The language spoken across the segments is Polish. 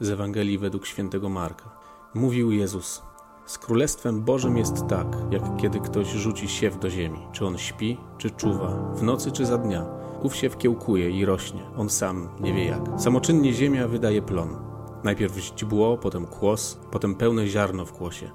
z Ewangelii według świętego Marka. Mówił Jezus: Z królestwem Bożym jest tak, jak kiedy ktoś rzuci siew do ziemi. Czy on śpi, czy czuwa, w nocy czy za dnia. Ów siew kiełkuje i rośnie, on sam nie wie jak. Samoczynnie ziemia wydaje plon. Najpierw źdźbło, potem kłos, potem pełne ziarno w kłosie.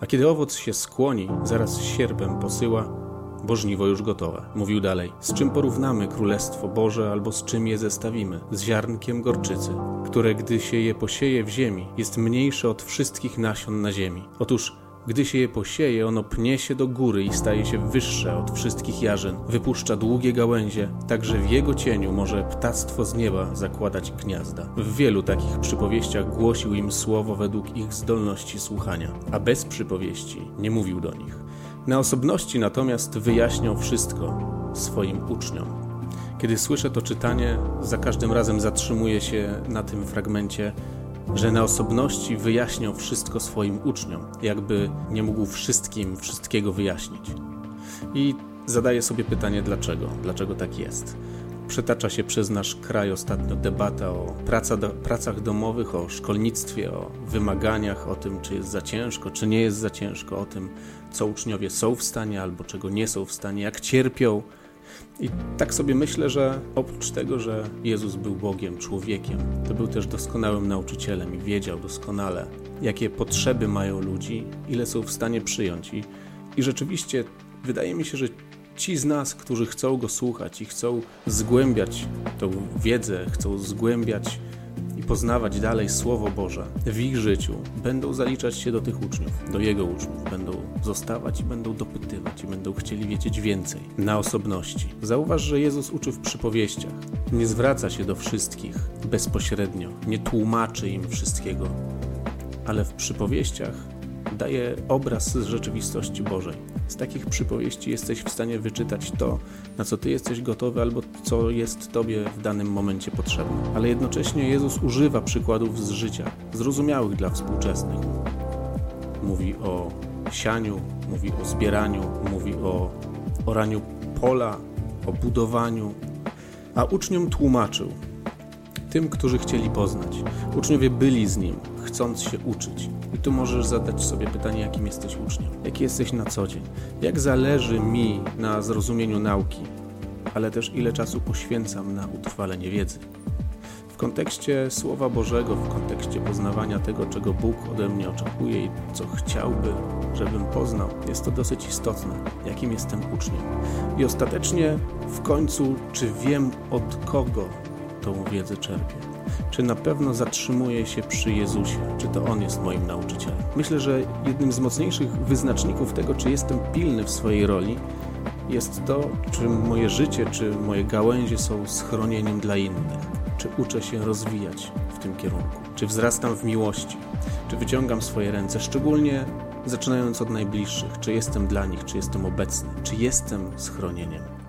A kiedy owoc się skłoni, zaraz sierpem posyła, bo żniwo już gotowe. Mówił dalej: Z czym porównamy Królestwo Boże, albo z czym je zestawimy? Z ziarnkiem gorczycy, które gdy się je posieje w ziemi, jest mniejsze od wszystkich nasion na ziemi. Otóż gdy się je posieje, ono pnie się do góry i staje się wyższe od wszystkich jarzyn. Wypuszcza długie gałęzie, tak że w jego cieniu może ptactwo z nieba zakładać gniazda. W wielu takich przypowieściach głosił im słowo według ich zdolności słuchania, a bez przypowieści nie mówił do nich. Na osobności natomiast wyjaśniał wszystko swoim uczniom. Kiedy słyszę to czytanie, za każdym razem zatrzymuję się na tym fragmencie, że na osobności wyjaśniał wszystko swoim uczniom, jakby nie mógł wszystkim wszystkiego wyjaśnić. I zadaję sobie pytanie, dlaczego? Dlaczego tak jest? Przetacza się przez nasz kraj ostatnio debata o praca do, pracach domowych, o szkolnictwie, o wymaganiach, o tym, czy jest za ciężko, czy nie jest za ciężko, o tym, co uczniowie są w stanie albo czego nie są w stanie, jak cierpią. I tak sobie myślę, że oprócz tego, że Jezus był Bogiem, człowiekiem, to był też doskonałym nauczycielem i wiedział doskonale, jakie potrzeby mają ludzi, ile są w stanie przyjąć. I, i rzeczywiście wydaje mi się, że ci z nas, którzy chcą go słuchać i chcą zgłębiać tą wiedzę, chcą zgłębiać i poznawać dalej Słowo Boże w ich życiu, będą zaliczać się do tych uczniów, do jego uczniów, będą zostawać i będą dopytywać i będą chcieli wiedzieć więcej na osobności. Zauważ, że Jezus uczy w przypowieściach. Nie zwraca się do wszystkich bezpośrednio, nie tłumaczy im wszystkiego, ale w przypowieściach daje obraz z rzeczywistości Bożej. Z takich przypowieści jesteś w stanie wyczytać to, na co ty jesteś gotowy, albo co jest tobie w danym momencie potrzebne. Ale jednocześnie Jezus używa przykładów z życia, zrozumiałych dla współczesnych. Mówi o sianiu, mówi o zbieraniu, mówi o oraniu pola, o budowaniu, a uczniom tłumaczył, tym, którzy chcieli poznać. Uczniowie byli z nim, chcąc się uczyć. I tu możesz zadać sobie pytanie, jakim jesteś uczniem, jaki jesteś na co dzień, jak zależy mi na zrozumieniu nauki, ale też ile czasu poświęcam na utrwalenie wiedzy. W kontekście Słowa Bożego, w kontekście poznawania tego, czego Bóg ode mnie oczekuje i co chciałby, żebym poznał, jest to dosyć istotne, jakim jestem uczniem. I ostatecznie w końcu, czy wiem od kogo tą wiedzę czerpię? Czy na pewno zatrzymuję się przy Jezusie? Czy to On jest moim nauczycielem? Myślę, że jednym z mocniejszych wyznaczników tego, czy jestem pilny w swojej roli, jest to, czy moje życie, czy moje gałęzie są schronieniem dla innych. Czy uczę się rozwijać w tym kierunku? Czy wzrastam w miłości? Czy wyciągam swoje ręce, szczególnie zaczynając od najbliższych? Czy jestem dla nich? Czy jestem obecny? Czy jestem schronieniem?